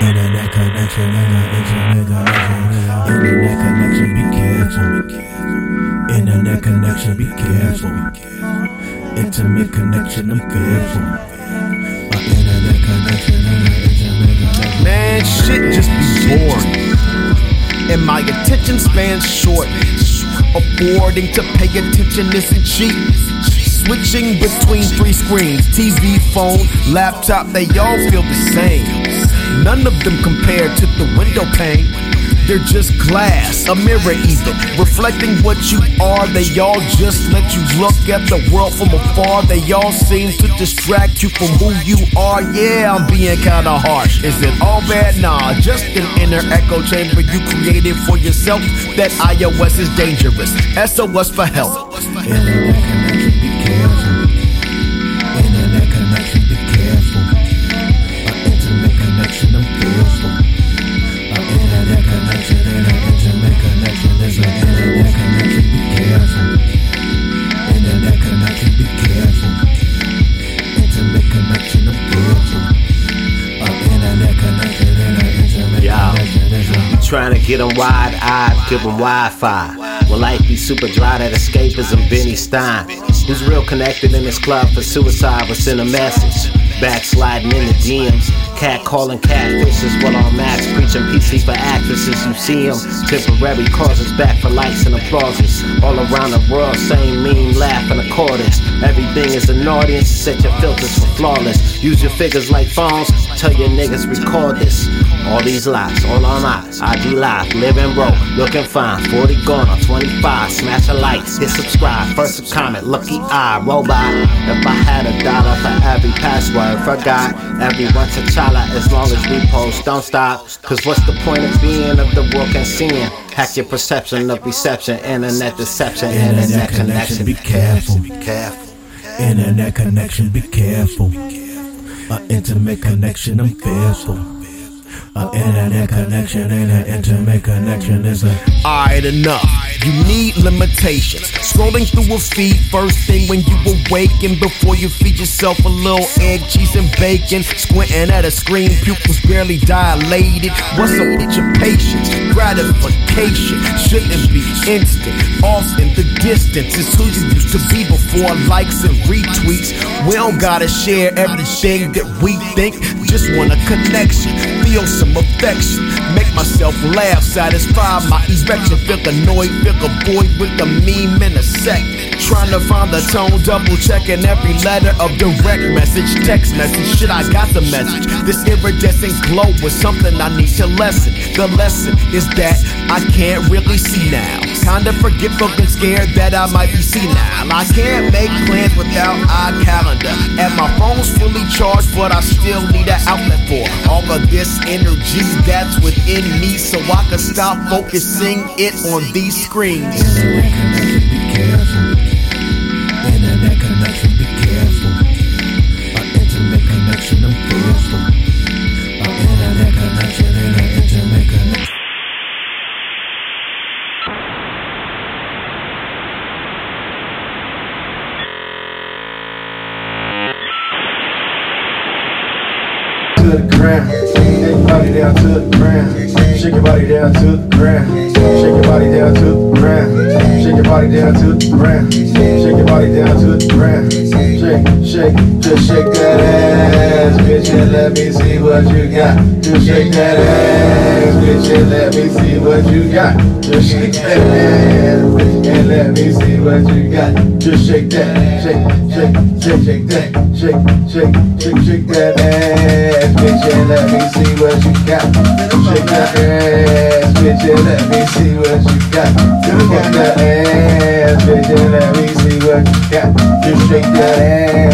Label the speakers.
Speaker 1: Internet connection, internet connection, internet connection, be careful. Internet connection, be careful. Intimate connection, I'm fearful. My internet connection, internet connection.
Speaker 2: Man, shit just be boring. And my attention span's short. Affording to pay attention isn't cheap. Switching between three screens TV, phone, laptop, they all feel the same. None of them compare to the window pane. They're just glass, a mirror even, reflecting what you are. They all just let you look at the world from afar. They all seem to distract you from who you are. Yeah, I'm being kinda harsh. Is it all bad? Nah, just an inner echo chamber you created for yourself. That iOS is dangerous. SOS for help.
Speaker 3: Trying to get them wide eyed, give them Wi Fi. Will life be super dry? That escapism, Benny Stein. Who's real connected in this club for suicide? What's in a message? Backsliding in the DMs. Cat calling catfishes while on preaching PC for actresses. You see them. Temporary causes back for likes and applauses. All around the world, same meme, laugh in accordance. Everything is an audience. Set your filters for flawless. Use your figures like phones. Tell your niggas record this. All these lies, all on eyes. I IG live, living broke, looking fine. 40 gone on 25. Smash a like, hit subscribe. First a comment, lucky eye, robot. If I had a dollar for every password, forgot. Everyone T'Challa as long as we post, don't stop. Cause what's the point of being of the world and seeing? Hack your perception of reception, internet deception, internet,
Speaker 1: Internet
Speaker 3: connection.
Speaker 1: connection, be careful.
Speaker 3: Be careful.
Speaker 1: Internet connection, be careful. My intimate connection, I'm fearful. My internet connection and an intimate connection is a
Speaker 2: Alright, enough. You need limitations. Scrolling through a feed first thing when you awaken. Before you feed yourself a little egg, cheese, and bacon. Squinting at a screen, pupils barely dilated. What's up with your patience? Gratification shouldn't be instant. Off in the distance is who you used to be before likes and retweets. We don't gotta share everything that we think. Just want a connection, feel some affection. Make myself laugh, satisfy my erection. Feel annoyed, feel a boy with a meme in a sec. Trying to find the tone, double checking every letter of direct message, text message. Shit, I got the message. This iridescent glow was something I need to lessen. The lesson is that I can't really see now. Kinda forgetful and scared that I might be senile. I can't make plans without iCalendar. And my phone's fully charged, but I still need an outlet for all of this energy that's within me so I can stop focusing it on these screens.
Speaker 4: Ground. Shake your body down to the ground. Shake your body down to the ground. Shake your body down to the ground. Shake your body down to the ground. Shake your body down to the ground. Shake, shake, just shake that ass, bitch, and let me see what you got. Just shake that ass, bitch, and let me see what you got. Just shake that ass, bitch, and let me see what you got. Just shake that, shake, shake, shake, shake that, shake, shake, shake, shake that ass, got. Shake that ass, bitch, and let me see what you got. Shake that ass, bitch, and let me see what you got. Just shake that ass.